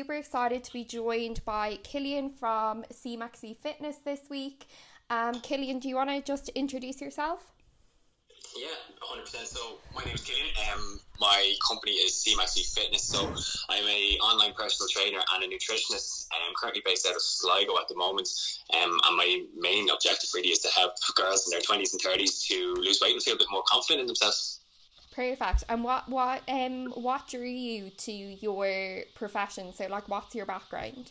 super excited to be joined by Killian from CMAXI Fitness this week. Um, Killian, do you want to just introduce yourself? Yeah, 100%. So my name is Killian. Um, my company is CMAXI Fitness. So I'm a online personal trainer and a nutritionist. I'm currently based out of Sligo at the moment. Um, and my main objective really is to help girls in their 20s and 30s to lose weight and feel a bit more confident in themselves. Perfect. And what what um what drew you to your profession? So like, what's your background?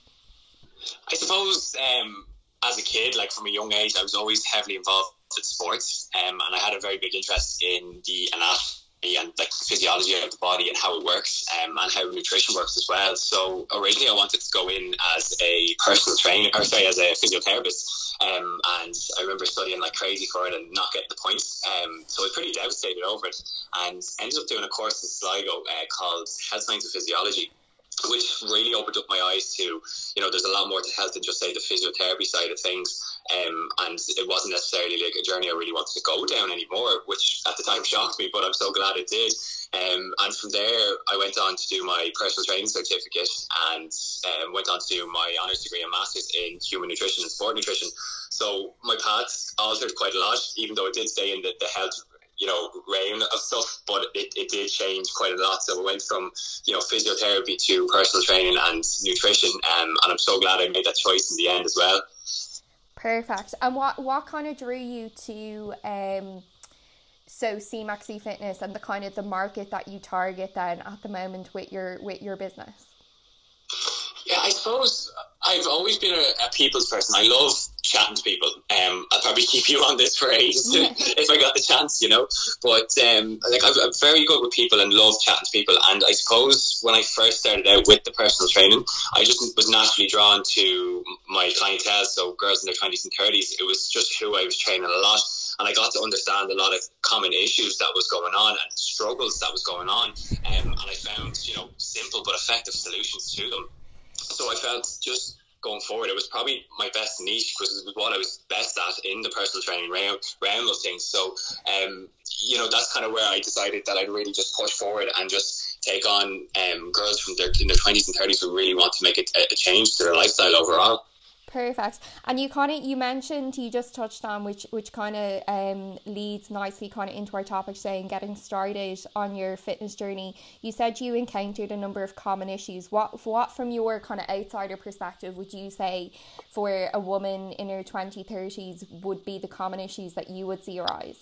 I suppose um, as a kid, like from a young age, I was always heavily involved with sports, um, and I had a very big interest in the anatomy and like physiology of the body and how it works um, and how nutrition works as well. So originally I wanted to go in as a personal trainer or sorry as a physiotherapist um, and I remember studying like crazy for it and not getting the points. Um, so I was pretty devastated over it and ended up doing a course in Sligo uh, called Health Science and Physiology which really opened up my eyes to, you know, there's a lot more to health than just say the physiotherapy side of things. Um, and it wasn't necessarily like a journey I really wanted to go down anymore, which at the time shocked me, but I'm so glad it did. Um, and from there, I went on to do my personal training certificate and um, went on to do my honours degree and master's in human nutrition and sport nutrition. So my path altered quite a lot, even though it did stay in the, the health you know, realm of stuff, but it, it did change quite a lot. So we went from, you know, physiotherapy to personal training and nutrition. Um, and I'm so glad I made that choice in the end as well. Perfect. And what, what kind of drew you to um, so CMAXI Fitness and the kind of the market that you target then at the moment with your with your business? Yeah, I suppose I've always been a, a people's person. I love chatting to people. Um, I'll probably keep you on this for ages if I got the chance, you know. But um, like I'm, I'm, very good with people and love chatting to people. And I suppose when I first started out with the personal training, I just was naturally drawn to my clientele, so girls in their twenties and thirties. It was just who I was training a lot and I got to understand a lot of common issues that was going on and struggles that was going on, um, and I found you know simple but effective solutions to them. So I felt just going forward, it was probably my best niche because it was what I was best at in the personal training realm, realm of things. So, um, you know, that's kind of where I decided that I'd really just push forward and just take on um, girls from their in their twenties and thirties who really want to make a, a change to their lifestyle overall. Perfect. And you kind of you mentioned you just touched on which which kind of um, leads nicely kind of into our topic saying getting started on your fitness journey. You said you encountered a number of common issues. What what from your kind of outsider perspective would you say for a woman in her 20 30s would be the common issues that you would see arise?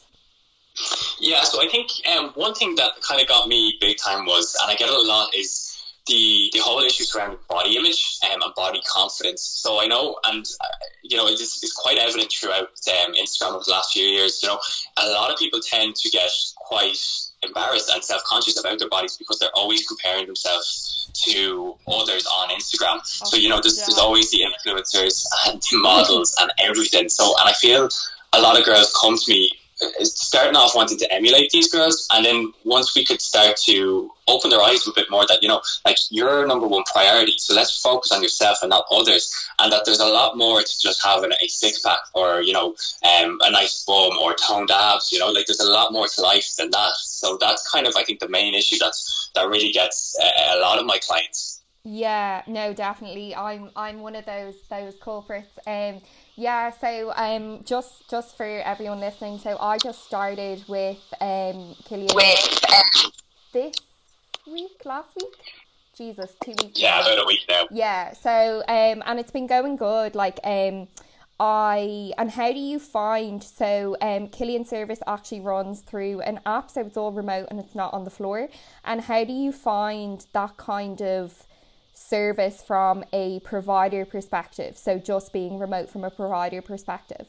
Yeah, so I think um, one thing that kind of got me big time was, and I get it a lot, is the the whole issue surrounding body image um, and body confidence. So I know, and uh, you know, it's, it's quite evident throughout um, Instagram over the last few years. You know, a lot of people tend to get quite embarrassed and self conscious about their bodies because they're always comparing themselves to others on Instagram. so you know, there's, yeah. there's always the influencers and the models and everything. So, and I feel a lot of girls come to me starting off wanting to emulate these girls, and then once we could start to open their eyes a bit more that you know, like you're number one priority, so let's focus on yourself and not others, and that there's a lot more to just having a six pack or you know, um, a nice bum or toned abs. You know, like there's a lot more to life than that. So that's kind of I think the main issue that's that really gets uh, a lot of my clients. Yeah, no, definitely. I'm I'm one of those those culprits. Um yeah, so um, just just for everyone listening, so I just started with um, Killian with, um, this week, last week. Jesus, two weeks. Yeah, about a week now. Yeah, so um, and it's been going good. Like um, I and how do you find so um Killian service actually runs through an app, so it's all remote and it's not on the floor. And how do you find that kind of service from a provider perspective. So just being remote from a provider perspective.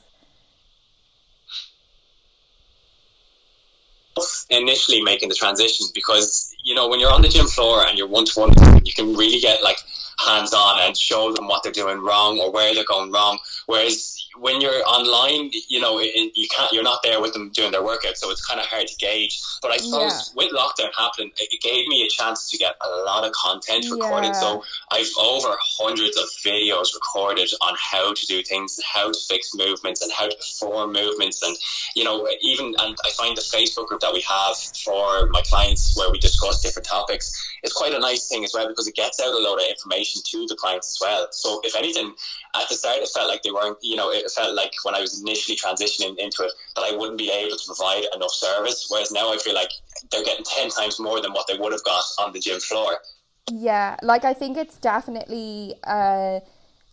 Initially making the transition because you know when you're on the gym floor and you're one to one, you can really get like hands on and show them what they're doing wrong or where they're going wrong. Whereas when you're online, you know, it, you can't, you're not there with them doing their workout, so it's kind of hard to gauge. But I suppose yeah. with lockdown happening, it gave me a chance to get a lot of content recorded. Yeah. So I've over hundreds of videos recorded on how to do things and how to fix movements and how to perform movements. And, you know, even, and I find the Facebook group that we have for my clients where we discuss different topics is quite a nice thing as well because it gets out a lot of information to the clients as well. So if anything, at the start, it felt like they weren't, you know, it felt like when I was initially transitioning into it that I wouldn't be able to provide enough service. Whereas now I feel like they're getting 10 times more than what they would have got on the gym floor. Yeah, like I think it's definitely a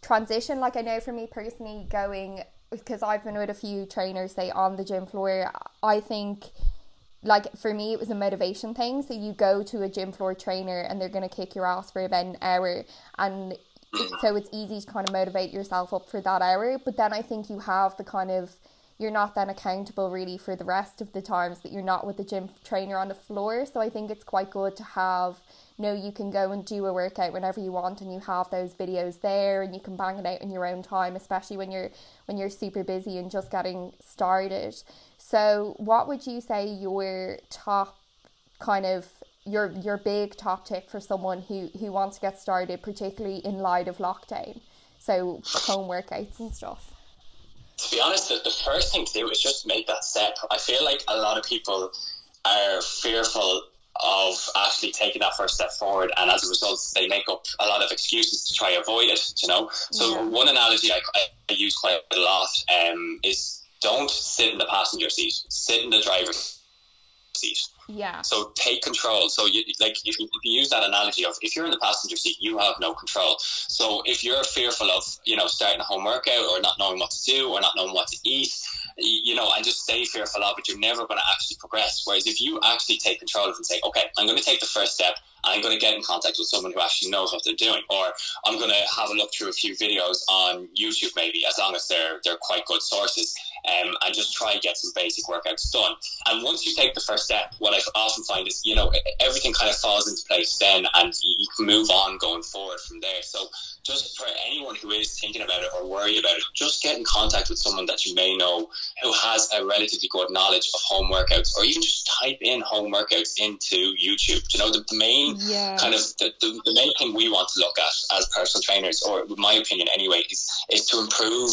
transition. Like I know for me personally, going because I've been with a few trainers, say on the gym floor, I think like for me it was a motivation thing. So you go to a gym floor trainer and they're going to kick your ass for about an hour. And so it's easy to kind of motivate yourself up for that hour. But then i think you have the kind of you're not then accountable really for the rest of the times that you're not with the gym trainer on the floor. So i think it's quite good to have you know you can go and do a workout whenever you want and you have those videos there and you can bang it out in your own time especially when you're when you're super busy and just getting started so what would you say your top kind of your your big top tip for someone who who wants to get started, particularly in light of lockdown? So home workouts and stuff. To be honest, the, the first thing to do is just make that step. I feel like a lot of people are fearful of actually taking that first step forward, and as a result, they make up a lot of excuses to try avoid it. You know, so yeah. one analogy I, I, use quite a lot um, is don't sit in the passenger seat, sit in the driver's seat. Yeah. So take control. So you like if you, if you use that analogy of if you're in the passenger seat, you have no control. So if you're fearful of you know starting a home workout or not knowing what to do or not knowing what to eat, you know, and just stay fearful of it, you're never going to actually progress. Whereas if you actually take control of it and say, okay, I'm going to take the first step. I'm going to get in contact with someone who actually knows what they're doing, or I'm going to have a look through a few videos on YouTube, maybe as long as they're they're quite good sources um, and just try and get some basic workouts done. And once you take the first step, what I often find is, you know, everything kind of falls into place then and you can move on going forward from there. So just for anyone who is thinking about it or worried about it, just get in contact with someone that you may know who has a relatively good knowledge of home workouts, or even just type in home workouts into YouTube. You know, the, the main yeah. kind of the, the, the, main thing we want to look at as personal trainers, or my opinion anyway, is, is to improve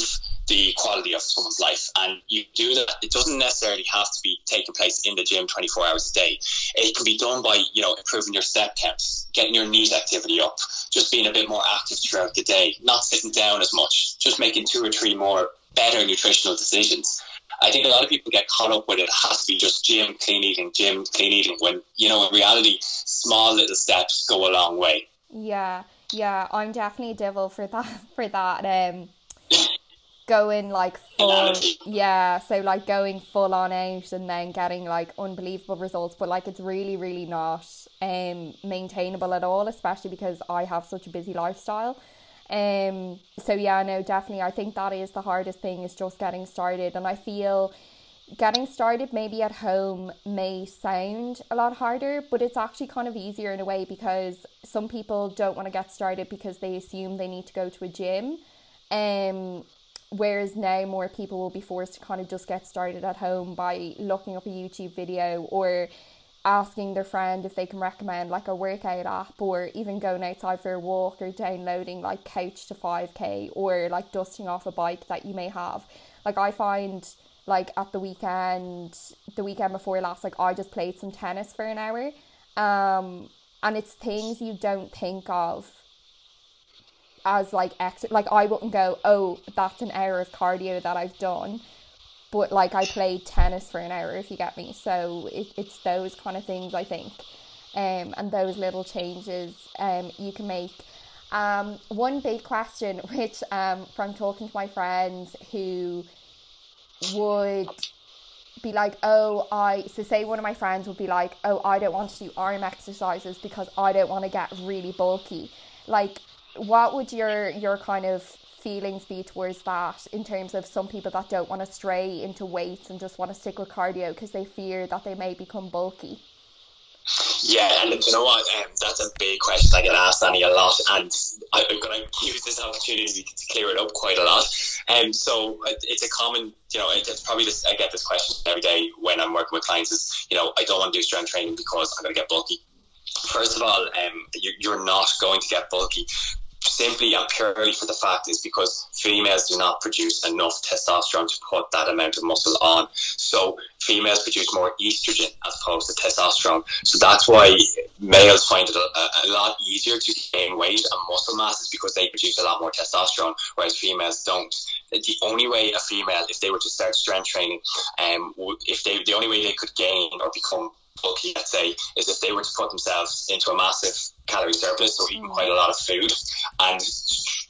the quality of someone's life. And you do that, it doesn't necessarily have to be taking place in the gym 24 hours a day. It can be done by, you know, improving your step counts, getting your knees activity up, just being a bit more active throughout the day, not sitting down as much, just making two or three more better nutritional decisions. I think a lot of people get caught up with it. it has to be just gym, clean eating, gym, clean eating, when, you know, in reality, small little steps go a long way. Yeah, yeah, I'm definitely a devil for that, for that. Um, going like full yeah so like going full on out and then getting like unbelievable results but like it's really really not um maintainable at all especially because I have such a busy lifestyle. Um so yeah no definitely I think that is the hardest thing is just getting started and I feel getting started maybe at home may sound a lot harder but it's actually kind of easier in a way because some people don't want to get started because they assume they need to go to a gym. Um whereas now more people will be forced to kind of just get started at home by looking up a YouTube video or asking their friend if they can recommend like a workout app or even going outside for a walk or downloading like couch to 5k or like dusting off a bike that you may have. Like i find like at the weekend the weekend before last like i just played some tennis for an hour. Um and it's things you don't think of as like ex like I wouldn't go, oh, that's an hour of cardio that I've done. But like I played tennis for an hour if you get me. So it, it's those kind of things I think. Um, and those little changes um, you can make. Um, one big question, which um, from talking to my friends who would be like, oh, I, so say one of my friends would be like, oh, I don't want to do arm exercises because I don't want to get really bulky. Like, what would your your kind of feelings be towards that in terms of some people that don't want to stray into weights and just want to stick with cardio because they fear that they may become bulky? Yeah, and you know what? Um, that's a big question I get asked, Annie, a lot, and I, am going to use this opportunity to clear it up quite a lot. Um, so it's a common, you know, it's probably this. I get this question every day when I'm working with clients. Is you know, I don't want to do strength training because I'm going to get bulky. First of all, um, you're not going to get bulky simply and purely for the fact is because females do not produce enough testosterone to put that amount of muscle on. So females produce more estrogen as opposed to testosterone. So that's why males find it a, a, lot easier to gain weight and muscle mass is because they produce a lot more testosterone, whereas females don't. The only way a female, if they were to start strength training, um, if they the only way they could gain or become bulky, let's say, is if they were to put themselves into a massive calorie surplus, so eating hmm. quite a lot of food and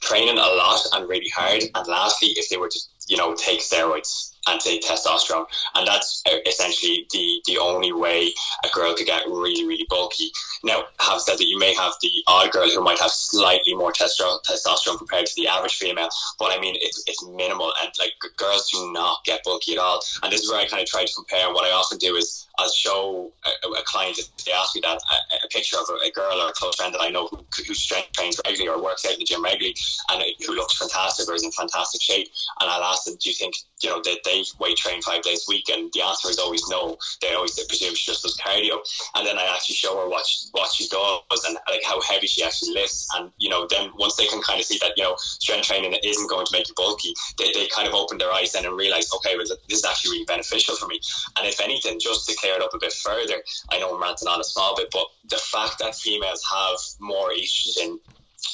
training a lot and really hard. And lastly, if they were to, you know, take steroids and take testosterone, and that's uh, essentially the the only way a girl could get really really bulky. Now, have said that you may have the odd girl who might have slightly more testosterone, compared to the average female, but I mean it's, it's minimal, and like girls do not get bulky at all. And this is where I kind of try to compare. What I often do is I'll show a, a client if they ask me that a, a picture of a, a, girl or a close friend that I know who, who strength trains regularly or works out in the gym regularly and who looks fantastic or is in fantastic shape, and I'll ask them, "Do you think you know that they weight train five days a week?" And the answer is always no. They always they presume she just does cardio, and then I actually show her what she, what she does and like how heavy she actually lifts, and you know then once they can kind of see that you know strength training isn't going to make you bulky, they, they kind of open their eyes then and realize, okay, well this is actually really beneficial for me, and if anything, just to clear it up a bit further, I know I'm ranting on a small bit, but the fact that females have more estrogen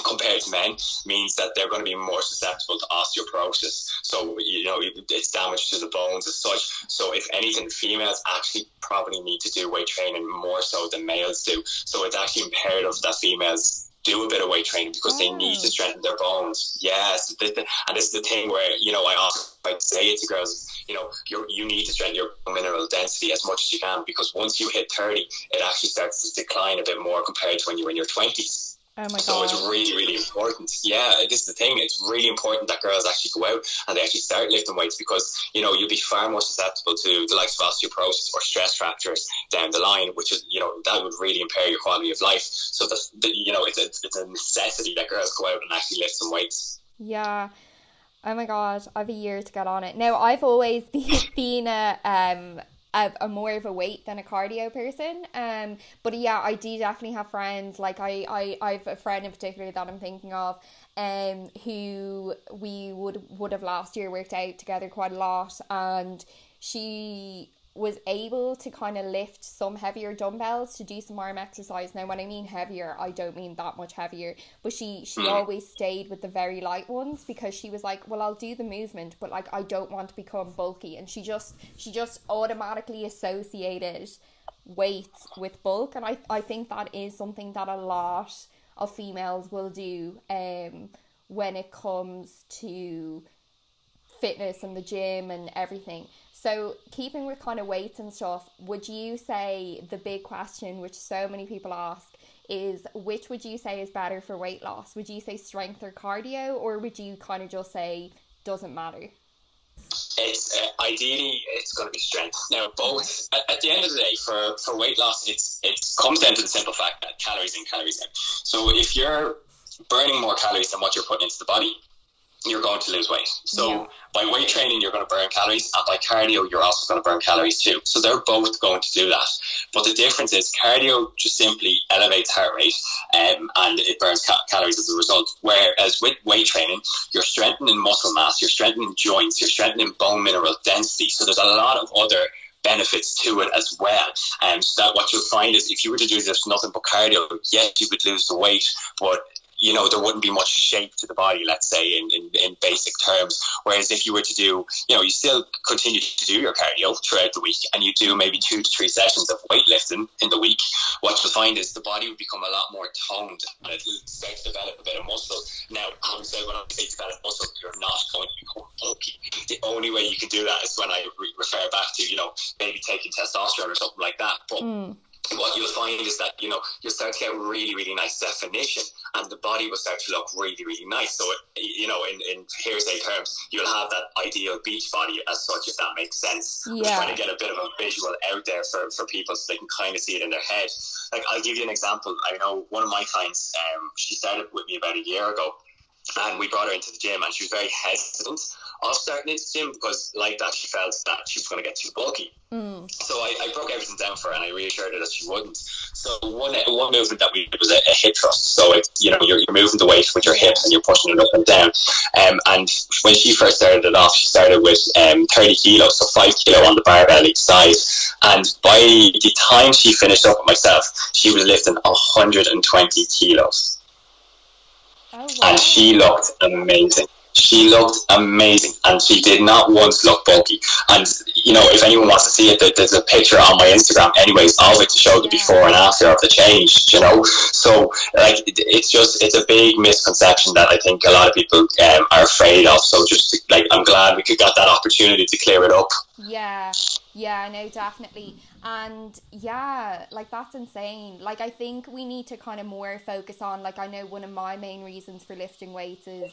compared to men means that they're going to be more susceptible to osteoporosis. So, you know, it's damage to the bones as such. So, if anything, females actually probably need to do weight training more so than males do. So, it's actually imperative that females do a bit of weight training because they need to mm. strengthen their bones. Yes, and this is the thing where you know I often say it to girls. You know, you you need to strengthen your mineral density as much as you can because once you hit thirty, it actually starts to decline a bit more compared to when you're in your twenties. Oh my god. so it's really, really important. Yeah, this is the thing. It's really important that girls actually go out and they actually start lifting weights because, you know, you'll be far more susceptible to the likes of osteoporosis or stress fractures down the line, which is, you know, that would really impair your quality of life. So, that, you know, it's a, it's a necessity that girls go out and actually lift some weights. Yeah. Oh my god, I have a year to get on it. Now I've always been, been a um a, a, more of a weight than a cardio person. Um, but yeah, I do definitely have friends. Like I, I, I have a friend in particular that I'm thinking of, um, who we would would have last year worked out together quite a lot, and she was able to kind of lift some heavier dumbbells to do some arm exercise. Now, when I mean heavier, I don't mean that much heavier, but she she mm. always stayed with the very light ones because she was like, well, I'll do the movement, but like I don't want to become bulky, and she just she just automatically associated weight with bulk, and I I think that is something that a lot of females will do um when it comes to fitness and the gym and everything. So, keeping with kind of weights and stuff, would you say the big question, which so many people ask, is which would you say is better for weight loss? Would you say strength or cardio, or would you kind of just say doesn't matter? It's uh, ideally it's going to be strength. Now, both at, at, the end of the day, for, for weight loss, it's it comes down to the simple fact that calories in, calories out. So if you're burning more calories than what you're putting into the body, you're going to lose weight. So yeah. by weight training, you're going to burn calories, and by cardio, you're also going to burn calories too. So they're both going to do that. But the difference is cardio just simply elevates heart rate, um, and it burns ca- calories as a result. Whereas with weight training, you're strengthening muscle mass, you're strengthening joints, you're strengthening bone mineral density. So there's a lot of other benefits to it as well. And um, so that what you'll find is if you were to do just nothing but cardio, yes, you would lose the weight, but you know, there wouldn't be much shape to the body, let's say, in, in, in, basic terms. Whereas if you were to do, you know, you still continue to do your cardio throughout the week and you do maybe two to three sessions of weightlifting in the week, what you'll find is the body will become a lot more toned and it'll start to develop a bit of muscle. Now, obviously, when I say develop muscle, you're not going to become bulky. The only way you can do that is when I re- refer back to, you know, maybe taking testosterone or something like that. But mm what you'll find is that you know you'll start to get really really nice definition and the body will start to look really really nice. So it, you know in, in hearsay terms you'll have that ideal beach body as such if that makes sense. Yeah. we're trying to get a bit of a visual out there for, for people so they can kind of see it in their head. Like I'll give you an example. I know one of my clients um, she started with me about a year ago and we brought her into the gym and she was very hesitant of starting into the gym because like that she felt that she was going to get too bulky. Mm. so I, I, broke everything down for her and I reassured her that she wouldn't. So one one movement that we did was a, a hip thrust. So it, you know you're, you're moving the weight with your hips and you're pushing it up and down. Um, and when she first started it off she started with um, 30 kilos so 5 kilo on the barbell each side. And by the time she finished up with myself she was lifting 120 kilos And she looked amazing. She looked amazing, and she did not once look bulky. And you know, if anyone wants to see it, there's a picture on my Instagram, anyways, of it to show the before and after of the change. You know, so like it's just it's a big misconception that I think a lot of people um, are afraid of. So just like I'm glad we could got that opportunity to clear it up. Yeah, yeah, no, definitely. And yeah, like that's insane. Like I think we need to kind of more focus on like I know one of my main reasons for lifting weights is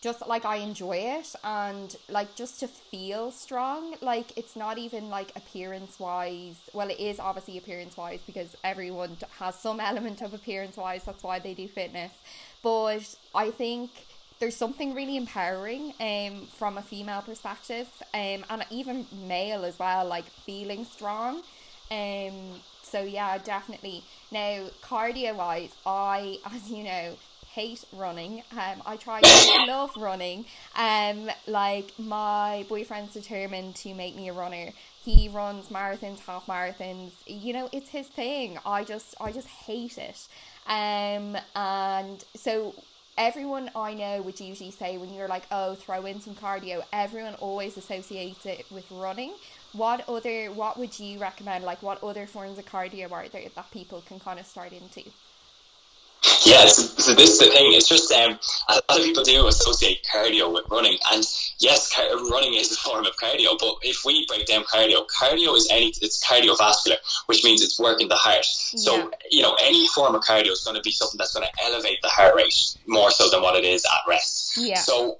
just like I enjoy it and like just to feel strong. Like it's not even like appearance wise. Well, it is obviously appearance wise because everyone has some element of appearance wise. That's why they do fitness. But I think there's something really empowering um from a female perspective um and even male as well like feeling strong um so yeah definitely now cardio wise I as you know hate running. Um, I try to love running. Um, like my boyfriend's determined to make me a runner. He runs marathons, half marathons. You know, it's his thing. I just, I just hate it. Um, and so everyone I know would usually say when you're like, oh, throw in some cardio. Everyone always associates it with running. What other, what would you recommend? Like, what other forms of cardio are there that people can kind of start into? Yeah, so, so, this is the thing. It's just um, a lot of people do associate cardio with running, and yes, car- running is a form of cardio. But if we break down cardio, cardio is any it's cardiovascular, which means it's working the heart. So yeah. you know, any form of cardio is going to be something that's going to elevate the heart rate more so than what it is at rest. Yeah. So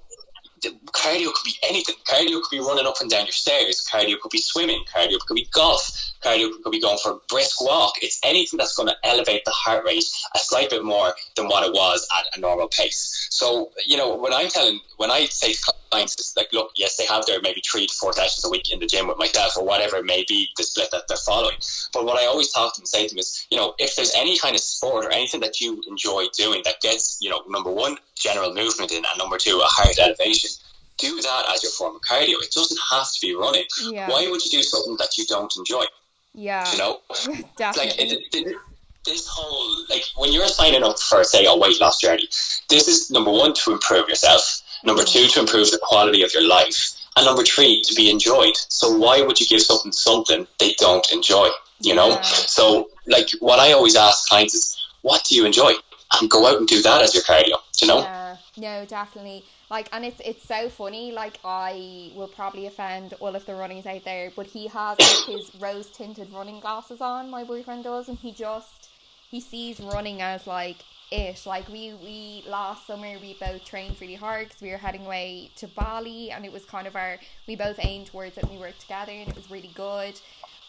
cardio could be anything. Cardio could be running up and down your stairs. Cardio could be swimming. Cardio could be golf cardio could be going for a brisk walk. It's anything that's going to elevate the heart rate a slight bit more than what it was at a normal pace. So, you know, when I'm telling, when I say clients, it's like, look, yes, they have their maybe three to four sessions a week in the gym with myself or whatever it may be, the split that they're following. But what I always talk to them, say to them is, you know, if there's any kind of sport or anything that you enjoy doing that gets, you know, number one, general movement in, and number two, a heart elevation, do that as your form of cardio. It doesn't have to be running. Yeah. Why would you do something that you don't enjoy? Yeah. You know? Definitely. Like, it, it, this whole, like, when you're signing up for, say, a weight loss journey, this is number one, to improve yourself, number two, to improve the quality of your life, and number three, to be enjoyed. So, why would you give something something they don't enjoy? You know? Yeah. So, like, what I always ask clients is, what do you enjoy? And go out and do that as your cardio, you know? Yeah, no, definitely. Like and it's it's so funny like i will probably offend all of the runnings out there but he has like, his rose tinted running glasses on my boyfriend does and he just he sees running as like it. Like we we last summer we both trained really hard because we were heading away to bali and it was kind of our we both aimed towards it and we worked together and it was really good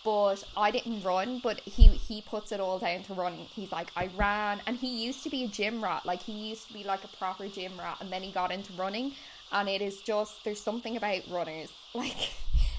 but I didn't run, but he he puts it all down to running. He's like, I ran, and he used to be a gym rat. Like he used to be like a proper gym rat, and then he got into running, and it is just there's something about runners like.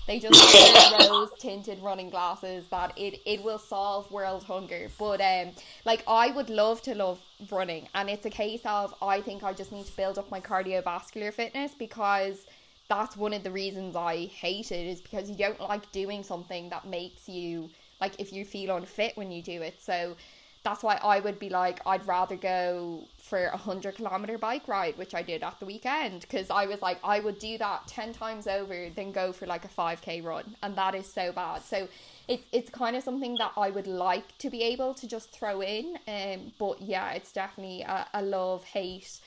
They just wear rose tinted running glasses that it, it will solve world hunger. But um like I would love to love running and it's a case of I think I just need to build up my cardiovascular fitness because that's one of the reasons I hate it is because you don't like doing something that makes you like if you feel unfit when you do it. So that's why I would be like I'd rather go for a hundred kilometer bike ride, which I did at the weekend, because I was like I would do that ten times over than go for like a five k run, and that is so bad. So it's it's kind of something that I would like to be able to just throw in, um. But yeah, it's definitely a, a love hate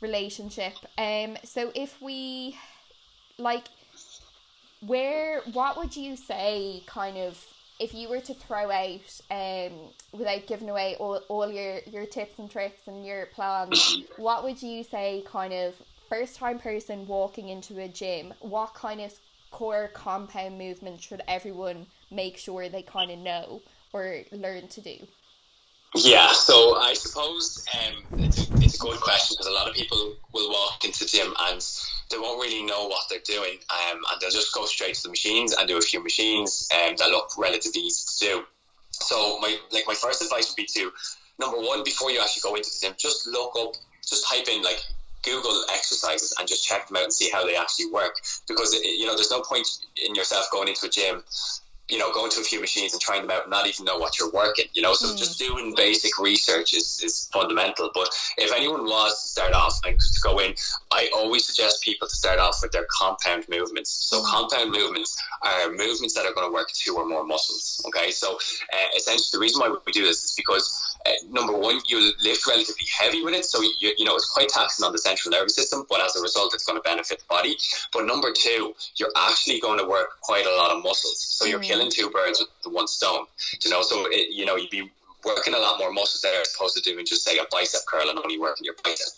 relationship. Um. So if we like where what would you say kind of if you were to throw out um without giving away all, all your your tips and tricks and your plans what would you say kind of first time person walking into a gym what kind of core compound movement should everyone make sure they kind of know or learn to do yeah, so I suppose um, it's, a, it's a good question because a lot of people will walk into the gym and they won't really know what they're doing, um, and they'll just go straight to the machines and do a few machines um, that look relatively easy to do. So my like my first advice would be to number one before you actually go into the gym, just look up, just type in like Google exercises and just check them out and see how they actually work. Because you know, there's no point in yourself going into a gym you know, going to a few machines and trying them out and not even know what you're working, you know. So mm. just doing basic research is, is fundamental. But if anyone was to start off and to go in, I always suggest people to start off with their compound movements. So mm. compound movements are movements that are going to work two or more muscles. Okay, so uh, essentially the reason why we do this is because uh, number one, you lift relatively heavy with it, so you, you know it's quite taxing on the central nervous system, but as a result, it's going to benefit the body. But number two, you're actually going to work quite a lot of muscles, so you're mm. killing two birds with one stone. You know, so it, you know you'd be working a lot more muscles there as opposed to doing just say a bicep curl and only working your bicep.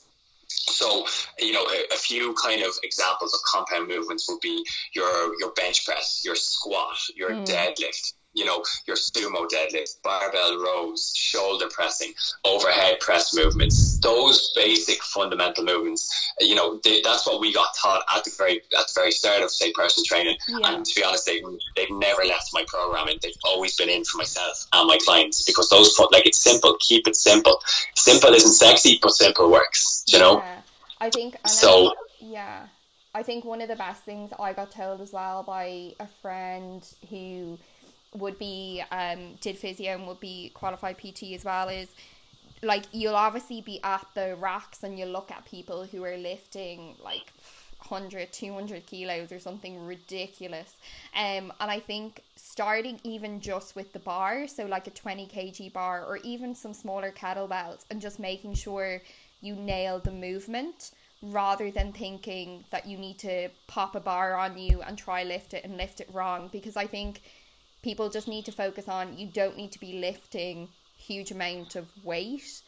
So, you know, a, a, few kind of examples of compound movements would be your your bench press, your squat, your mm. deadlift, you know, your sumo deadlift, barbell rows, shoulder pressing, overhead press movements, those basic fundamental movements, you know, they, that's what we got taught at the very at the very start of say personal training. Yeah. And to be honest, they they've never left my programming. They've always been in for myself and my clients because those like it's simple. Keep it simple. Simple isn't sexy, but simple works. You know. I think. so. yeah. I think one of the best things I got told as well by a friend who would be um did physio and would be qualified PT as well is like you'll obviously be at the racks and you'll look at people who are lifting like 100 200 kilos or something ridiculous. Um and i think starting even just with the bar so like a 20 kg bar or even some smaller kettlebells and just making sure you nail the movement rather than thinking that you need to pop a bar on you and try lift it and lift it wrong. Because i think people just need to focus on you don't need to be lifting huge amount of weight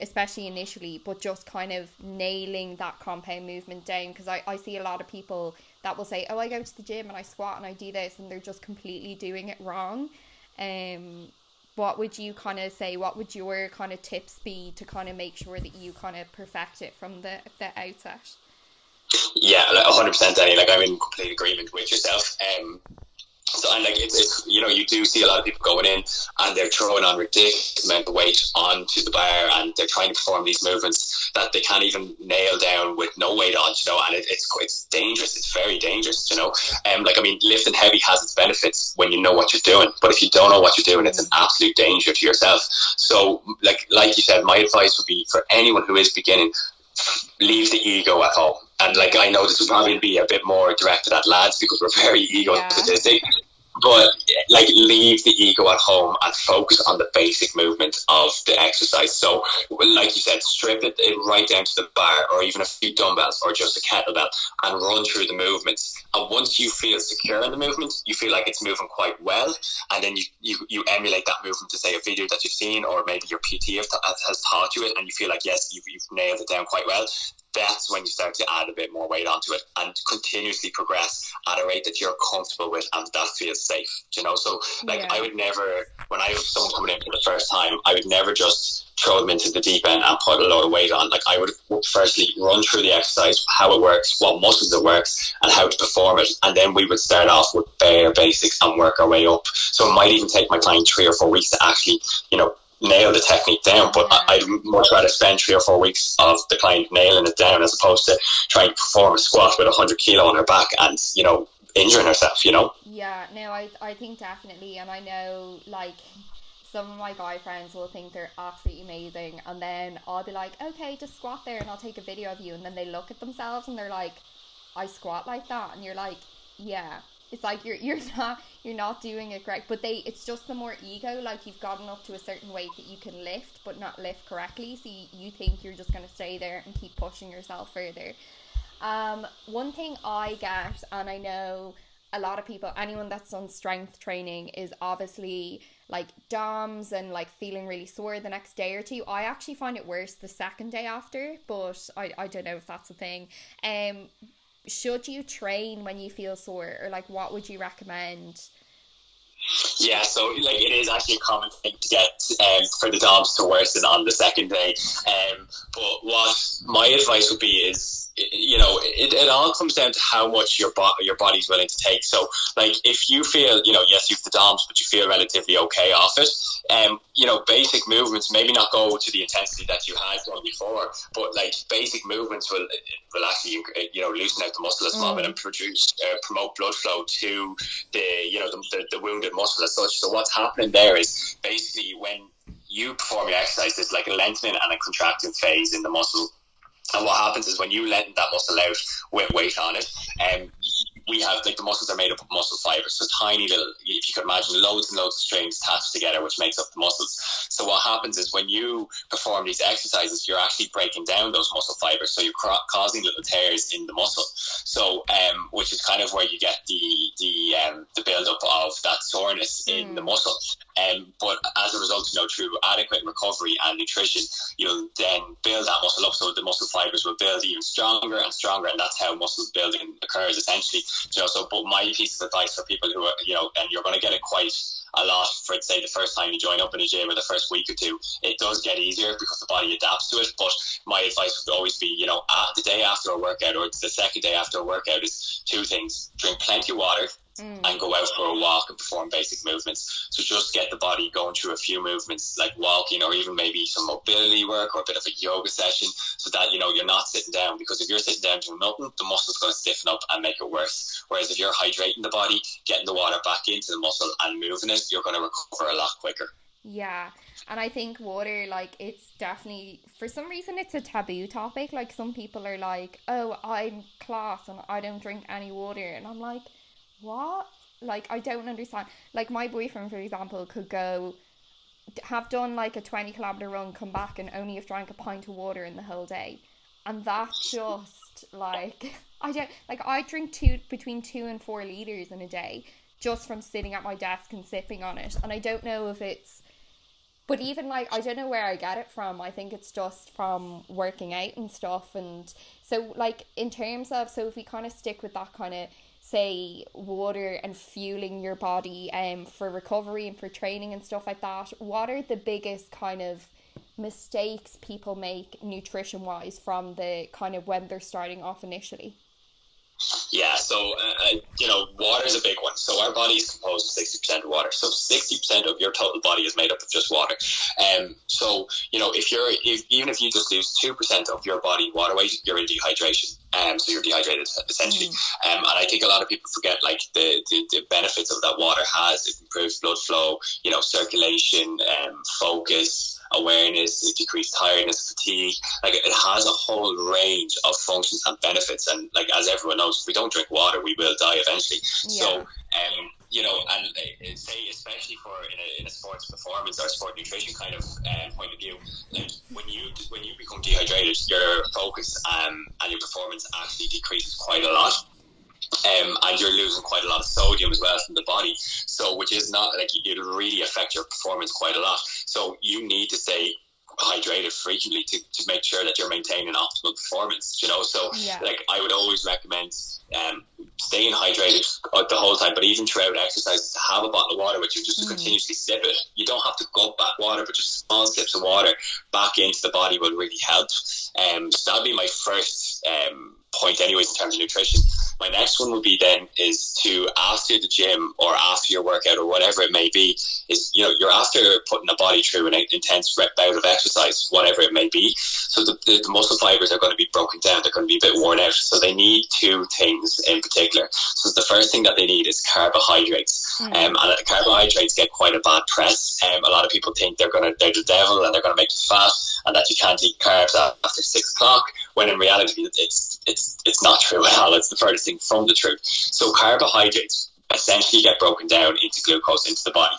especially initially but just kind of nailing that compound movement down. Because I, I see a lot of people that will say oh i go to the gym and i squat and i do this and they're just completely doing it wrong. Um what would you kind of say what would your kind of tips be to kind of make sure that you kind of perfect it from the the outset? Yeah 100% Danny. Like i'm in complete agreement with yourself. Um and like it's, it's you know you do see a lot of people going in and they're throwing on ridiculous amount of weight onto the bar and they're trying to perform these movements that they can't even nail down with no weight on, you know. And it, it's it's dangerous. It's very dangerous, you know. Um, like I mean, lifting heavy has its benefits when you know what you're doing, but if you don't know what you're doing, it's an absolute danger to yourself. So like like you said, my advice would be for anyone who is beginning, leave the ego at home and like I know this would probably be a bit more directed at lads because we're very egotistic. Yeah. But like leave the ego at home and focus on the basic movement of the exercise. So, like you said, strip it right down to the bar, or even a few dumbbells, or just a kettlebell, and run through the movements. And once you feel secure in the movement, you feel like it's moving quite well, and then you you, you emulate that movement to say a video that you've seen, or maybe your PT has taught you it, and you feel like yes, you've, you've nailed it down quite well that's when you start to add a bit more weight onto it and continuously progress at a rate that you're comfortable with and that feels safe. You know, so like yeah. I would never, when I have someone coming in for the first time, I would never just throw them into the deep end and put a lot of weight on. Like I would firstly run through the exercise, how it works, what muscles it works, and how to perform it, and then we would start off with bare basics and work our way up. So it might even take my client three or four weeks to actually, you know, nail the technique down. But yeah. I'd much rather spend three or four weeks of the client nailing it down as opposed to trying to perform a squat with a hundred kilo on her back and you know injuring herself. You know. Yeah. No, I I think definitely, and I know like. Some of my guy friends will think they're absolutely amazing, and then I'll be like, "Okay, just squat there, and I'll take a video of you." And then they look at themselves and they're like, "I squat like that," and you're like, "Yeah, it's like you're you're not you're not doing it correct but they it's just the more ego like you've gotten up to a certain weight that you can lift but not lift correctly so you, you think you're just going to stay there and keep pushing yourself further um one thing i get and i know a lot of people, anyone that's on strength training, is obviously like DOMS and like feeling really sore the next day or two. I actually find it worse the second day after, but I, I don't know if that's a thing. Um, should you train when you feel sore, or like what would you recommend? Yeah, so like it is actually a common thing to get um, for the DOMs to worsen on the second day. Um, but what my advice would be is you know, it, it all comes down to how much your bo- your body's willing to take. So, like, if you feel, you know, yes, you've the DOMs, but you feel relatively okay off it, um, you know, basic movements maybe not go to the intensity that you had done before, but like basic movements will will actually, you know, loosen out the muscle a small mm. bit and produce uh, promote blood flow to the, you know, the, the, the wounded muscle as such. So what's happening there is basically when you perform your exercise, there's like a lengthening and a contracting phase in the muscle and what happens is when you let that muscle out with weight on it, um, we have like the muscles are made up of muscle fibers, so tiny little. If you could imagine loads and loads of strings attached together, which makes up the muscles. So what happens is when you perform these exercises, you're actually breaking down those muscle fibers, so you're causing little tears in the muscle. So, um, which is kind of where you get the the um, the buildup of that soreness mm. in the mm. muscle. Um, but as a result, you know, through adequate recovery and nutrition, you'll then build that muscle up, so the muscle fibers will build even stronger and stronger, and that's how muscle building occurs essentially. You know, so but my piece of advice for people who are, you know, and you're going to get it quite a lot for say the first time you join up in a gym or the first week or two, it does get easier because the body adapts to it. But my advice would always be, you know, ah, the day after a workout or the second day after a workout is two things: drink plenty of water mm. and go out for a walk and perform basic movements. So just get the body going through a few movements like walking or even maybe some mobility work or a bit of a yoga session so that you know you're not sitting down because if you're sitting down doing nothing, the muscle's going to stiffen up and make it worse. Whereas if you're hydrating the body, getting the water back into the muscle and moving it, you're going to recover a lot quicker. Yeah. And I think water, like, it's definitely, for some reason, it's a taboo topic. Like, some people are like, oh, I'm class and I don't drink any water. And I'm like, what? Like, I don't understand. Like, my boyfriend, for example, could go have done like a 20 kilometer run, come back, and only have drank a pint of water in the whole day. And that just like, I don't like, I drink two between two and four liters in a day just from sitting at my desk and sipping on it. And I don't know if it's, but even like, I don't know where I get it from. I think it's just from working out and stuff. And so, like, in terms of, so if we kind of stick with that kind of say water and fueling your body um for recovery and for training and stuff like that what are the biggest kind of mistakes people make nutrition wise from the kind of when they're starting off initially yeah, so uh, uh you know, water is a big one. So our body is composed of sixty percent of water. So sixty percent of your total body is made up of just water. Um, so you know, if you're if, even if you just lose two percent of your body water weight, you're in dehydration. Um, so you're dehydrated essentially. Mm. Um, and I think a lot of people forget like the, the, the, benefits of that water has. It improves blood flow, you know, circulation, um, focus awareness, decreased tiredness, fatigue. Like it has a whole range of functions and benefits. And like as everyone knows, if we don't drink water, we will die eventually. Yeah. So, um, you know, and uh, say especially for in a, in a sports performance or sport nutrition kind of uh, point of view, like when you when you become dehydrated, your focus um, and your performance actually decreases quite a lot. Um, and you're losing quite a lot of sodium as well from the body. So, which is not like it'll really affect your performance quite a lot. So, you need to stay hydrated frequently to, to make sure that you're maintaining optimal performance. You know, so yeah. like I would always recommend um, staying hydrated the whole time, but even throughout exercise, to have a bottle of water with you just mm. continuously sip it. You don't have to gulp back water, but just small sips of water back into the body will really help. Um, so that'd be my first um, point, anyways, in terms of nutrition. My next one would be then is to after the gym or after your workout or whatever it may be, is you know you're after putting the body through an intense rep bout of exercise, whatever it may be. So the, the, the, muscle fibers are going to be broken down. They're going to be a bit worn out. So they need two things in particular. So the first thing that they need is carbohydrates, mm. um, and carbohydrates get quite a bad press. Um, a lot of people think they're going to they're the devil and they're going to make you fat, and that you can't eat carbs after six o'clock. When in reality, it's it's it's not true at all. It's the furthest thing from the truth. So carbohydrates essentially get broken down into glucose into the body.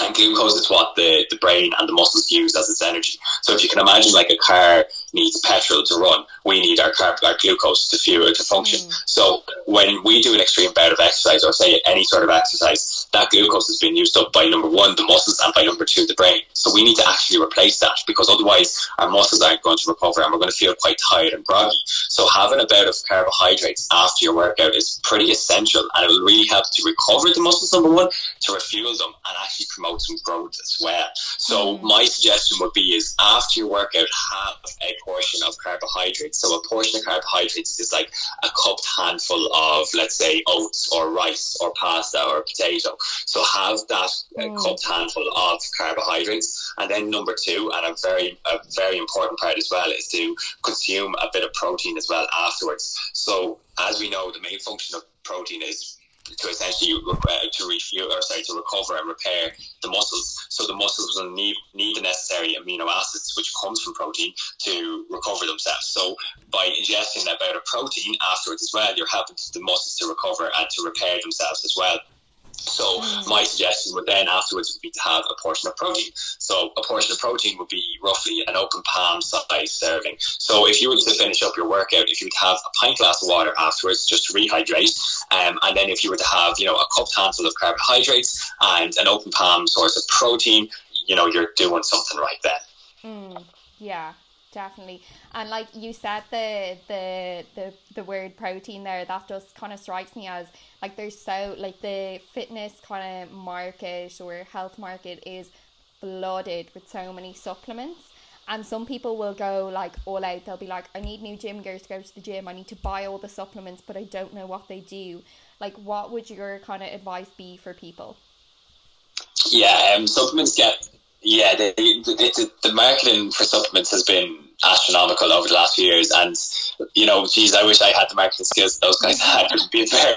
And glucose is what the, the brain and the muscles use as its energy. So if you can imagine like a car needs petrol to run. We need our carb, our glucose to fuel to function. Mm. So when we do an extreme bout of exercise or say any sort of exercise, that glucose is being used up by number one, the muscles, and by number two, the brain. So we need to actually replace that because otherwise our muscles aren't going to recover and we're going to feel quite tired and groggy. So having a bout of carbohydrates after your workout is pretty essential and it will really help to recover the muscles, number one, to refuel them and actually promote some growth as well. So mm. my suggestion would be is after your workout, have a portion of carbohydrates. So a portion of carbohydrates is like a cupped handful of, let's say, oats or rice or pasta or potato. So have that uh, mm. cupped handful of carbohydrates. And then number two, and a very a very important part as well, is to consume a bit of protein as well afterwards. So as we know, the main function of protein is to essentially uh, to refuel or sorry to recover and repair the muscles. So the muscles will need need the necessary amino acids which comes from protein to recover themselves. So by ingesting that of protein afterwards as well, you're helping the muscles to recover and to repair themselves as well. So mm. my suggestion would then afterwards would be to have a portion of protein. So a portion of protein would be roughly an open palm size serving. So if you were to finish up your workout, if you would have a pint glass of water afterwards just to rehydrate, um, and then if you were to have you know a cupped handful of carbohydrates and an open palm source of protein, you know you're doing something right then. Mm, yeah, definitely. And like you said the the the, the word protein there that just kind of strikes me as like there's so like the fitness kind of market or health market is flooded with so many supplements. And some people will go like all out. They'll be like i need new gym gear to go to the gym. I need to buy all the supplements but i don't know what they do. Like what would your kind of advice be for people? Yeah um, supplements get yeah, the, the, the, marketing for supplements has been astronomical over the last few years, and you know, geez, I wish I had the marketing skills those guys had. Would be very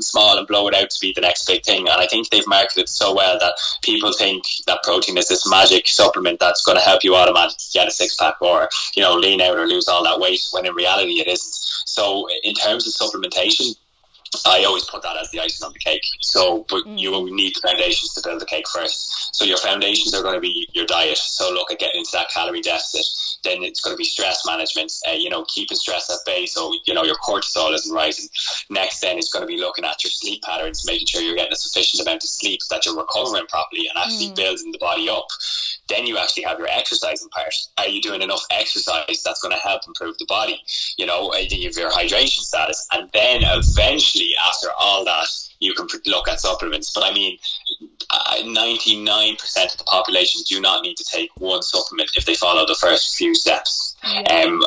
small and blow it out to be the next big thing. And I think they've marketed so well that people think that protein is this magic supplement that's going to help you automatically get a six pack or you know lean out or lose all that weight. When in reality, it isn't. So in terms of supplementation, I always put that as the icing on the cake. So, but mm. you need the foundations to build the cake first. So your foundations are going to be your diet. So look at getting into that calorie deficit. Then it's going to be stress management. Uh, you know, keeping stress at bay so you know your cortisol isn't rising. Next, then it's going to be looking at your sleep patterns, making sure you're getting a sufficient amount of sleep so that you're recovering properly and actually mm. building the body up. Then you actually have your exercising part. Are you doing enough exercise that's going to help improve the body? You know, you have your hydration status, and then eventually after all that, you can look at supplements. But I mean, 99% of the population do not need to take one supplement if they follow the first few steps. Yeah. Um,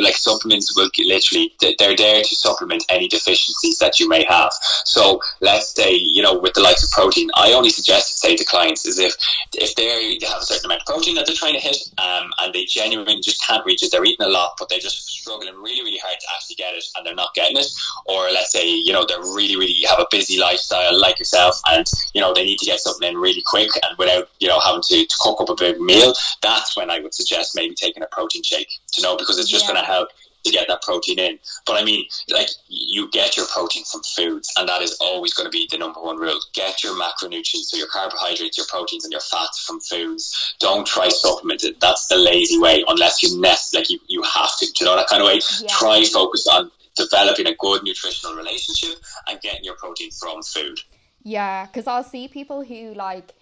like supplements will literally, they're there to supplement any deficiencies that you may have. So let's say, you know, with the likes of protein, I only suggest to say to clients is if, if they have a certain amount of protein that they're trying to hit, um, and they genuinely just can't reach it, they're eating a lot, but they're just struggling really, really hard to actually get it and they're not getting it. Or let's say, you know, they're really, really have a busy lifestyle like yourself and, you know, they need to get something in really quick and without, you know, having to, to cook up a big meal. That's when I would suggest maybe taking a protein shake you know, because it's just yeah. going to help to get that protein in. But I mean, like you get your protein from foods, and that is always going to be the number one rule. Get your macronutrients, so your carbohydrates, your proteins, and your fats from foods. Don't try supplement it. That's the lazy way, unless you nest like you, you have to. you know that kind of way? Yeah. Try focus on developing a good nutritional relationship and getting your protein from food. Yeah, because I'll see people who like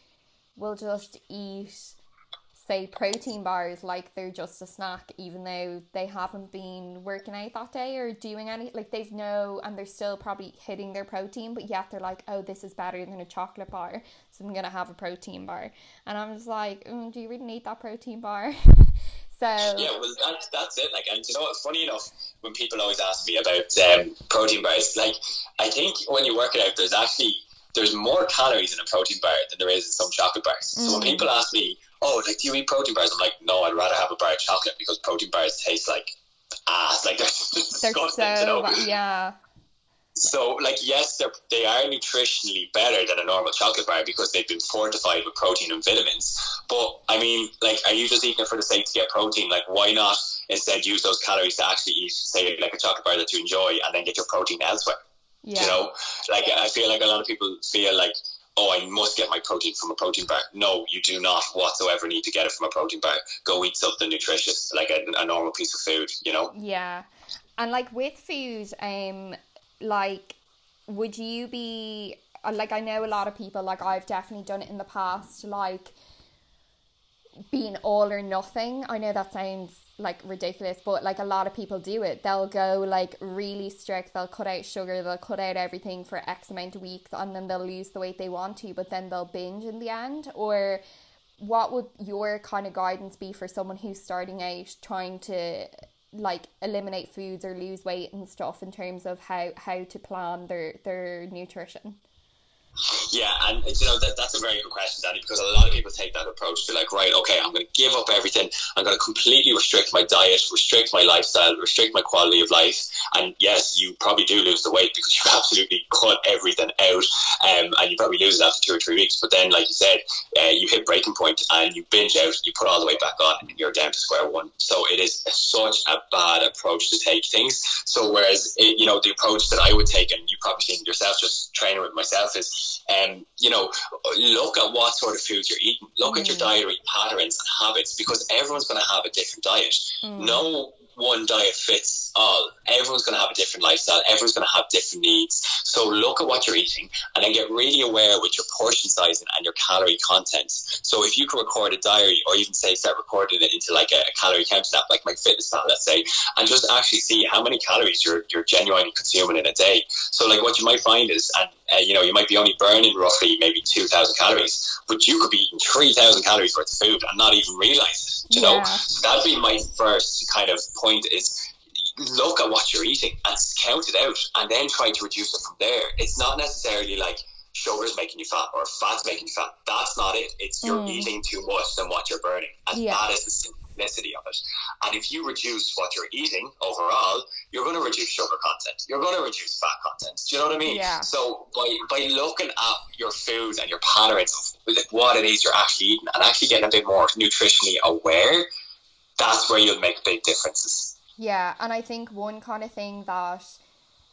will just eat say protein bars like they're just a snack even though they haven't been working out that day or doing any like they've no and they're still probably hitting their protein but yet they're like oh this is better than a chocolate bar so i'm gonna have a protein bar and i'm just like mm, do you really need that protein bar so yeah well that's that's it like and you know what's funny enough when people always ask me about um, protein bars like i think when you work it out there's actually there's more calories in a protein bar than there is in some chocolate bars. Mm. So when mm. people ask me, oh, like, do you eat protein bars? I'm like, no, I'd rather have a bar of chocolate because protein bars taste like ass. Like, they're they're disgusting, so, you know? Yeah. So, like, yes, they're, they are nutritionally better than a normal chocolate bar because they've been fortified with protein and vitamins. But, I mean, like, are you just eating it for the sake to get protein? Like, why not instead use those calories to actually eat, say, like a chocolate bar that you enjoy and then get your protein elsewhere? Yeah. You know, like, I feel like a lot of people feel like, oh, I must get my protein from a protein bar. No, you do not whatsoever need to get it from a protein bar. Go eat something nutritious, like a, a normal piece of food, you know? Yeah. And like with food, um, like, would you be, uh, like, I know a lot of people, like, I've definitely done it in the past, like, being all or nothing. I know that sounds like ridiculous, but like a lot of people do it. They'll go like really strict, they'll cut out sugar, they'll cut out everything for X amount of weeks and then they'll lose the weight they want to, but then they'll binge in the end. Or what would your kind of guidance be for someone who's starting out trying to like eliminate foods or lose weight and stuff in terms of how, how to plan their, their nutrition? Yeah, and you know that, that's a very good question, Danny, because a lot of people take that approach to like, right, okay, I'm going to give up everything. I'm going to completely restrict my diet, restrict my lifestyle, restrict my quality of life. And yes, you probably do lose the weight because you absolutely cut everything out, um, and you probably lose it after two or three weeks. But then, like you said, uh, you hit breaking point and you binge out, you put all the weight back on, and you're down to square one. So it is such a bad approach to take things. So whereas it, you know the approach that I would take, and you probably seen yourself just training with myself, is um, you know, look at what sort of foods you're eating. Look mm. at your mm. dietary patterns and habits because everyone's going to have a different diet. Mm. No one diet fits all. Everyone's going to have a different lifestyle. Everyone's going to have different needs. So look at what you're eating and then get really aware with your portion sizing and your calorie content. So if you can record a diary or even say start recording it into like a, a calorie counting app like MyFitnessPal, let's say, and just actually see how many calories you're, you're genuinely consuming in a day. So like what you might find is, and uh, you know, you might be only burning roughly maybe 2,000 calories, but you could be eating 3,000 calories worth of food and not even realize it. You yeah. know, so that'd be my first kind of point is look at what you're eating and count it out and then try to reduce it from there. It's not necessarily like sugar's making you fat or fat's making you fat. That's not it. It's you're mm. eating too much than what you're burning. And yeah. that is the simplicity of it. And if you reduce what you're eating overall, you're going to reduce sugar content. You're going to reduce fat content. Do you know what I mean? Yeah. So by, by looking at your food and your patterns of like what it is you're actually eating and actually getting a bit more nutritionally aware, that's where you'll make big differences. Yeah, and I think one kind of thing that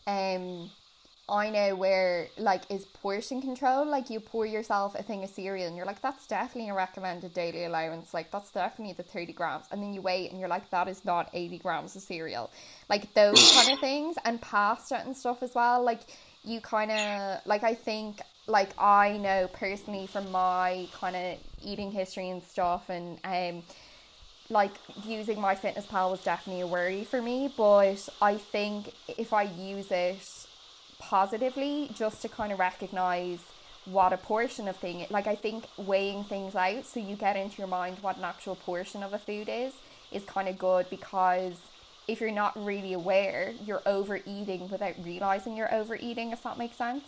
um I know where like is portion control. Like you pour yourself a thing of cereal and you're like, that's definitely a recommended daily allowance. Like that's definitely the thirty grams. And then you wait and you're like, that is not eighty grams of cereal. Like those kind of things and pasta and stuff as well. Like you kind of like I think like I know personally from my kind of eating history and stuff and um like using MyFitnessPal was definitely a worry for me, but I think if I use it positively, just to kind of recognize what a portion of thing, like I think weighing things out so you get into your mind what an actual portion of a food is, is kind of good because if you're not really aware, you're overeating without realizing you're overeating, if that makes sense.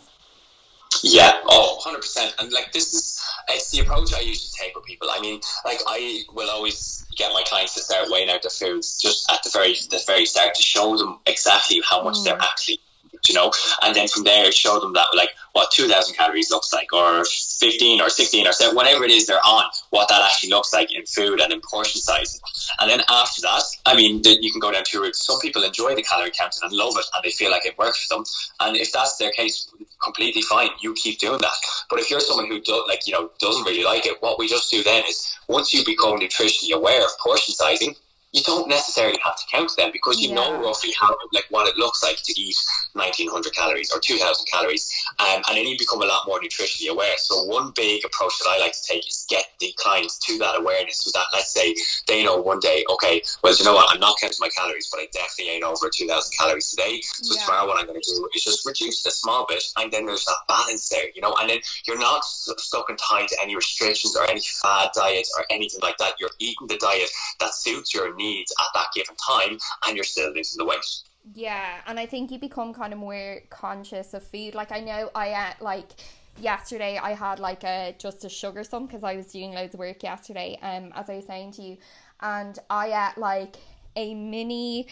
Yeah, oh, 100%. And like, this is, it's the approach I usually take with people. I mean, like, I will always get my clients to start weighing out their foods just at the very, the very start to show them exactly how much mm. they're actually you know, and then from there show them that like what 2,000 calories looks like, or 15 or 16 or 7, whatever it is they're on, what that actually looks like in food and in portion size. And then after that, I mean, you can go down two routes. Some people enjoy the calorie counting and love it, and they feel like it works for them. And if that's their case, completely fine. You keep doing that. But if you're someone who do, like you know doesn't really like it, what we just do then is once you become nutritionally aware of portion sizing, you don't necessarily have to count them because you yeah. know roughly how like what it looks like to eat 1900 calories or 2000 calories um, and then you become a lot more nutritionally aware. So one big approach that I like to take is get the clients to that awareness so that let's say they know one day okay well you know what? I'm not counting my calories but I definitely ain't over 2000 calories today. So yeah. tomorrow what I'm going to do is just reduce it a small bit and then there's that balance there you know? And then you're not stuck and tied to any restrictions or any fad diet or anything like that. You're eating the diet that suits your needs needs at that given time and you're still losing the weight. Yeah, and I think you become kind of more conscious of food. Like I know I ate like yesterday I had like a just a sugar sum because I was doing loads of work yesterday. Um, as I was saying to you, and I ate like a mini,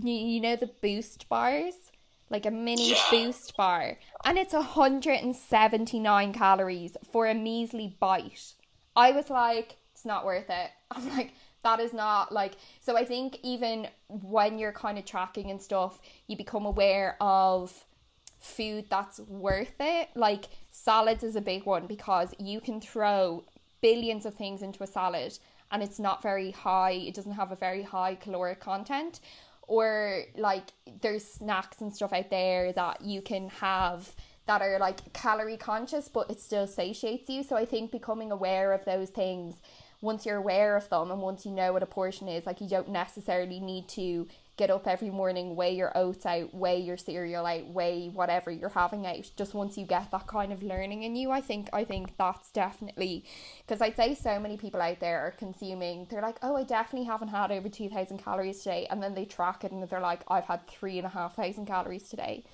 you know, the boost bars, like a mini yeah. boost bar, and it's hundred and seventy nine calories for a measly bite. I was like, it's not worth it. I'm like that is not like so i think even when you're kind of tracking and stuff you become aware of food that's worth it. Like salads is a big one because you can throw billions of things into a salad and it's not very high, it doesn't have a very high caloric content. Or like there's snacks and stuff out there that you can have that are like calorie conscious but it still satiates you. So I think becoming aware of those things once you're aware of them and once you know what a portion is, like you don't necessarily need to get up every morning, weigh your oats out, weigh your cereal out, weigh whatever you're having out. Just once you get that kind of learning in you, I think I think that's definitely because I'd say so many people out there are consuming. They're like, oh, I definitely haven't had over two thousand calories today, and then they track it and they're like, I've had three and a half thousand calories today.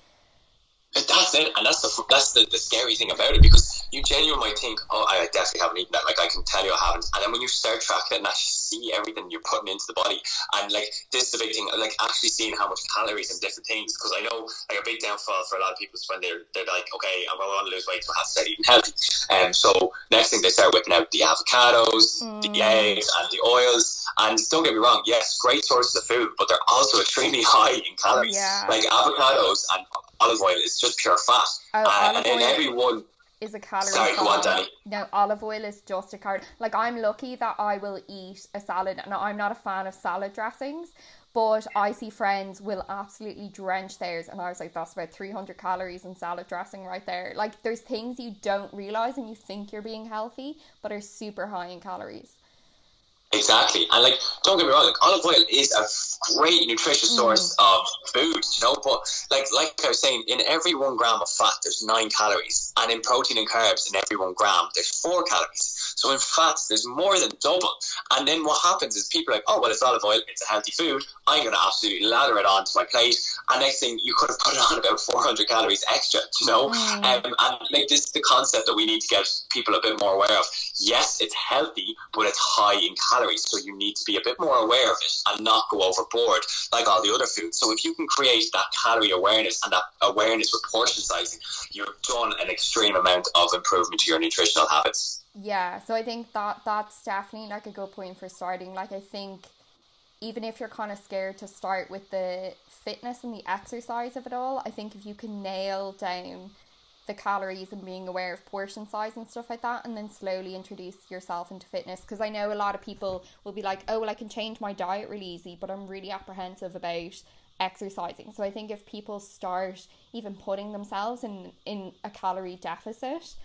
That's it, and that's the that's the, the scary thing about it because you genuinely might think, oh, I definitely haven't eaten that. Like I can tell you I haven't, and then when you start tracking it and actually see everything you're putting into the body, and like this is the big thing, like actually seeing how much calories and different things. Because I know like a big downfall for a lot of people is when they're they're like, okay, I'm going to lose weight, so I have to start eating healthy. And um, so next thing they start whipping out the avocados, mm. the eggs, and the oils. And don't get me wrong, yes, great sources of food, but they're also extremely high in calories. Yeah. Like avocados and olive oil is just pure fat. Oh, uh, and in every is a calorie. Sorry, go on, Danny. No, olive oil is just a calorie. Like I'm lucky that I will eat a salad, and I'm not a fan of salad dressings. But I see friends will absolutely drench theirs, and I was like, that's about 300 calories in salad dressing right there. Like, there's things you don't realize and you think you're being healthy, but are super high in calories. Exactly, and like, don't get me wrong, like olive oil is a great nutritious mm. source of food, you know. But like, like I was saying, in every one gram of fat, there's nine calories, and in protein and carbs, in every one gram, there's four calories. So in fats, there's more than double. And then what happens is people are like, oh well, it's olive oil, it's a healthy food. I'm going to absolutely lather it onto my plate, and next thing you could have put on about 400 calories extra, you know. Mm. Um, and like this is the concept that we need to get people a bit more aware of. Yes, it's healthy, but it's high in calories, so you need to be a bit more aware of it and not go overboard like all the other foods. So if you can create that calorie awareness and that awareness with portion sizing, you've done an extreme amount of improvement to your nutritional habits. Yeah, so I think that that's definitely like a good point for starting. Like I think even if you're kind of scared to start with the fitness and the exercise of it all, I think if you can nail down the calories and being aware of portion size and stuff like that and then slowly introduce yourself into fitness. Because I know a lot of people will be like oh well I can change my diet really easy but I'm really apprehensive about exercising. So I think if people start even putting themselves in in a calorie deficit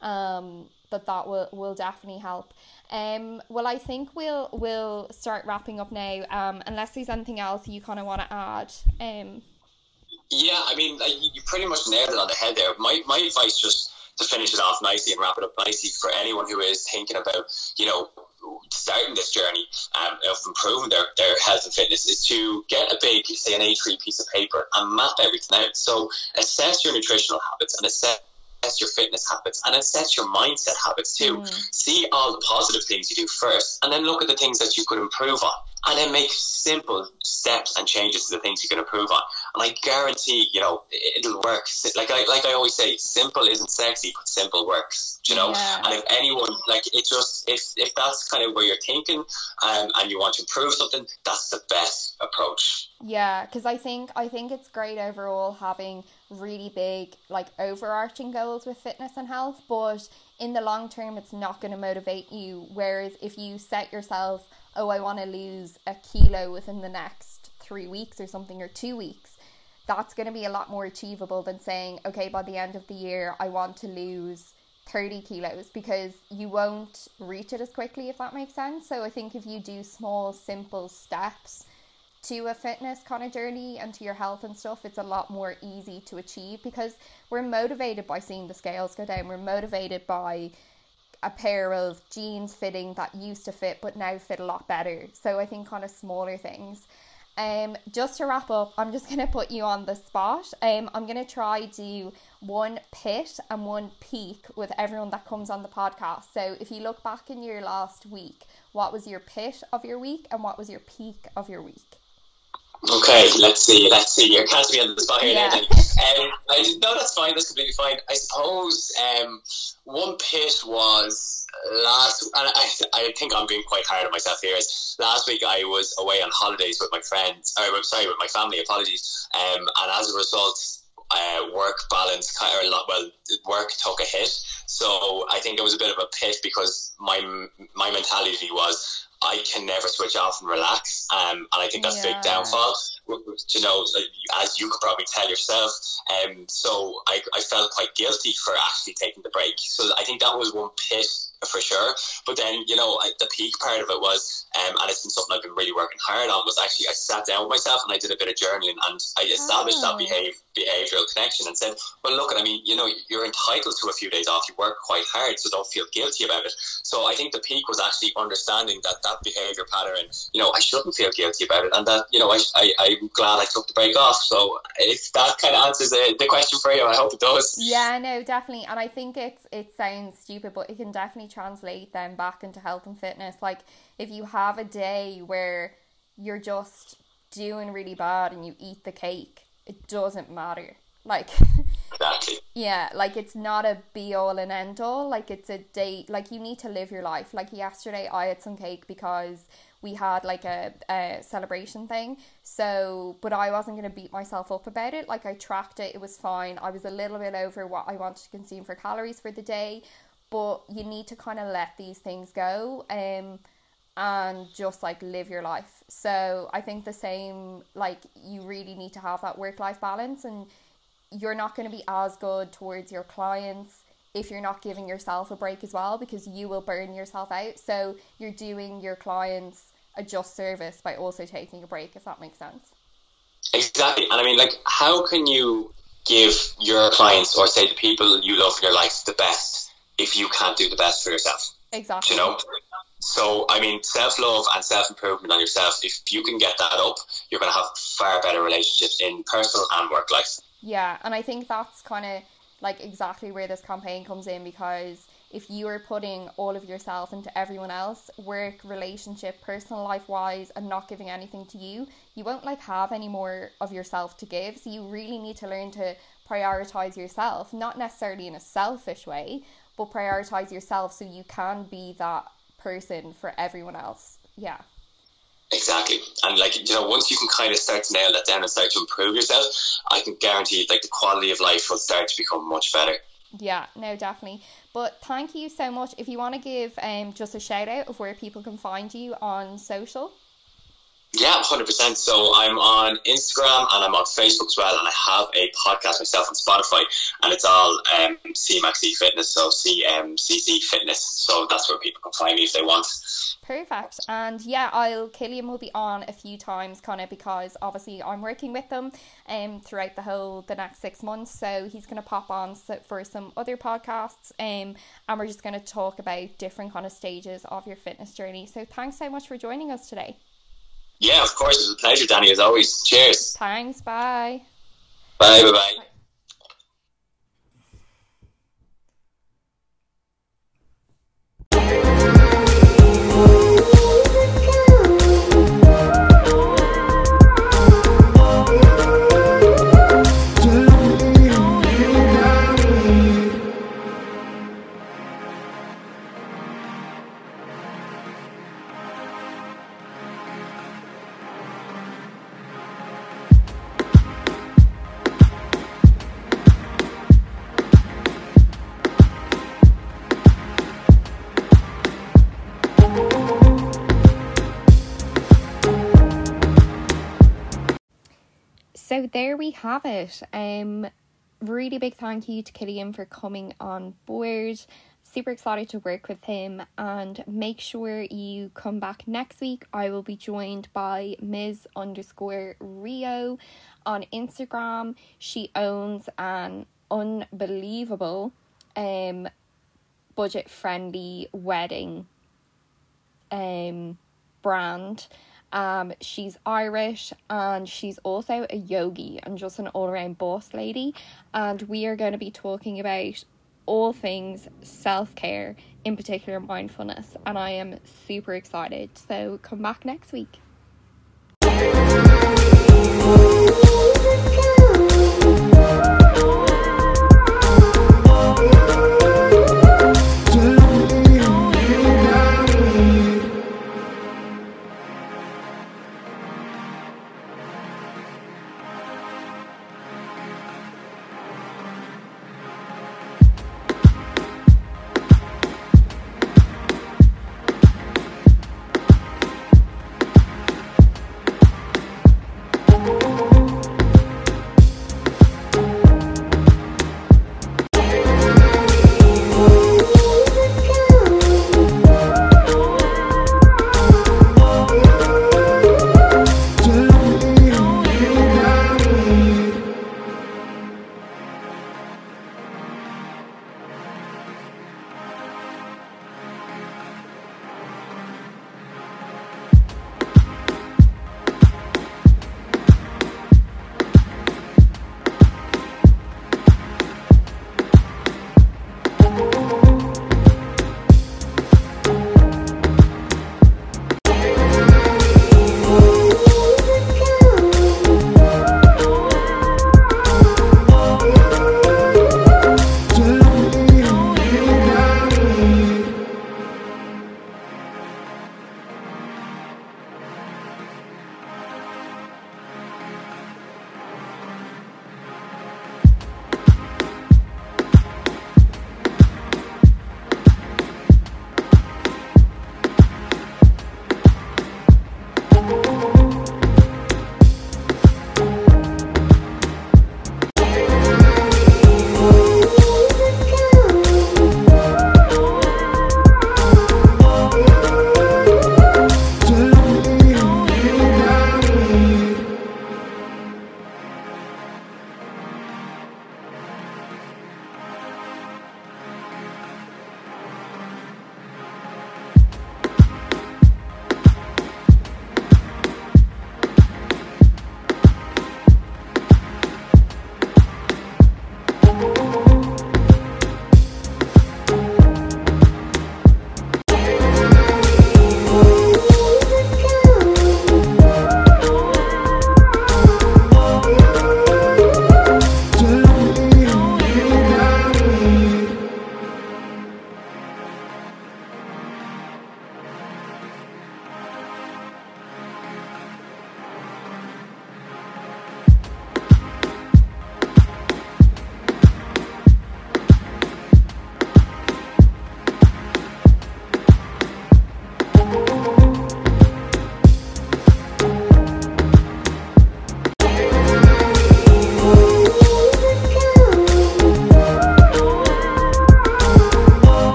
um that that will will definitely help. Um well I think we'll we'll start wrapping up now. Um unless there's anything else you kind of want to add um yeah, I mean, you pretty much nailed it on the head there. My, my advice, just to finish it off nicely and wrap it up nicely, for anyone who is thinking about, you know, starting this journey um, of improving their, their health and fitness is to get a big, say, an A3 piece of paper and map everything out. So assess your nutritional habits and assess assess your fitness habits and assess your mindset habits too. Mm. See all the positive things you do first, and then look at the things that you could improve on, and then make simple steps and changes to the things you can improve on. And I guarantee, you know, it'll work. Like I like I always say, simple isn't sexy, but simple works. You know, yeah. and if anyone like it, just if if that's kind of where you're thinking, um, and you want to improve something, that's the best approach. Yeah, because I think I think it's great overall having really big like overarching goals with fitness and health, but in the long term, it's not going to motivate you. Whereas if you set yourself, oh, I want to lose a kilo within the next three weeks or something or two weeks, that's going to be a lot more achievable than saying, okay, by the end of the year, I want to lose 30 kilos because you won't reach it as quickly if that makes sense. So I think if you do small, simple steps to a fitness kind of journey and to your health and stuff, it's a lot more easy to achieve because we're motivated by seeing the scales go down. We're motivated by a pair of jeans fitting that used to fit but now fit a lot better. So I think kind of smaller things. Um, just to wrap up, I'm just gonna put you on the spot. Um, I'm gonna try do one pit and one peak with everyone that comes on the podcast. So if you look back in your last week, what was your pit of your week and what was your peak of your week? Okay, let's see, let's see. You're casting me on the spot here, yeah. um, I, no, that's fine. That's completely fine. I suppose um, one pit was last, and I, I think I'm being quite hard on myself here. Is last week I was away on holidays with my friends. Or, sorry, with my family. Apologies. Um, and as a result, uh, work balance kind of a lot. Well, work took a hit, so I think it was a bit of a pit because my my mentality was I can never switch off and relax, um, and I think that's yeah. big downfall. You know, as you could probably tell yourself, um, so I, I felt quite guilty for actually taking the break. So I think that was one pit for sure. But then, you know, I, the peak part of it was, um, and it's been something I've been really working hard on, was actually I sat down with myself and I did a bit of journaling and I established oh. that behave, behavioral connection and said, well, look, I mean, you know, you're entitled to a few days off. You work quite hard, so don't feel guilty about it. So I think the peak was actually understanding that that behavior pattern, you know, I shouldn't feel guilty about it and that, you know, I, I, I'm glad I took the break off. So if that kind of answers the, the question for you, I hope it does. Yeah, no, definitely. And I think it's, it sounds stupid, but it can definitely translate them back into health and fitness. Like if you have a day where you're just doing really bad and you eat the cake, it doesn't matter. Like Exactly. Yeah, like it's not a be all and end all. Like it's a day like you need to live your life. Like yesterday I had some cake because we had like a, a celebration thing. So, but I wasn't going to beat myself up about it. Like I tracked it, it was fine. I was a little bit over what I wanted to consume for calories for the day, but you need to kind of let these things go um and just like live your life. So i think the same like you really need to have that work life balance and you're not going to be as good towards your clients if you're not giving yourself a break as well because you will burn yourself out. So you're doing your clients a just service by also taking a break if that makes sense. Exactly and i mean like how can you give your clients or say the people you love in your life the best if you can't do the best for yourself. Exactly. You know? So, I mean, self love and self improvement on yourself, if you can get that up, you're going to have far better relationships in personal and work life. Yeah, and I think that's kind of like exactly where this campaign comes in because if you are putting all of yourself into everyone else, work, relationship, personal life wise, and not giving anything to you, you won't like have any more of yourself to give. So you really need to learn to prioritize yourself, not necessarily in a selfish way, but prioritize yourself so you can be that person for everyone else. Yeah. Exactly. And like, you know, once you can kind of start to nail that down and start to improve yourself, I can guarantee like the quality of life will start to become much better. Yeah, no, definitely. But thank you so much. If you want to give um just a shout out of where people can find you on social. Yeah, hundred percent. So I'm on Instagram and I'm on Facebook as well, and I have a podcast myself on Spotify, and it's all um, Fitness, so CMCC Fitness. So that's where people can find me if they want. Perfect. And yeah, I'll Killian will be on a few times, kind of because obviously I'm working with them um throughout the whole the next six months. So he's gonna pop on for some other podcasts, um, and we're just gonna talk about different kind of stages of your fitness journey. So thanks so much for joining us today. Yeah, of course. It's a pleasure, Danny, as always. Cheers. Thanks. Bye. Bye. Bye. Bye. There we have it. Um, really big thank you to Killian for coming on board. Super excited to work with him and make sure you come back next week. I will be joined by Ms. underscore Rio on Instagram. She owns an unbelievable um budget friendly wedding um brand um, she's Irish and she's also a yogi and just an all around boss lady. And we are going to be talking about all things self care, in particular mindfulness. And I am super excited. So come back next week.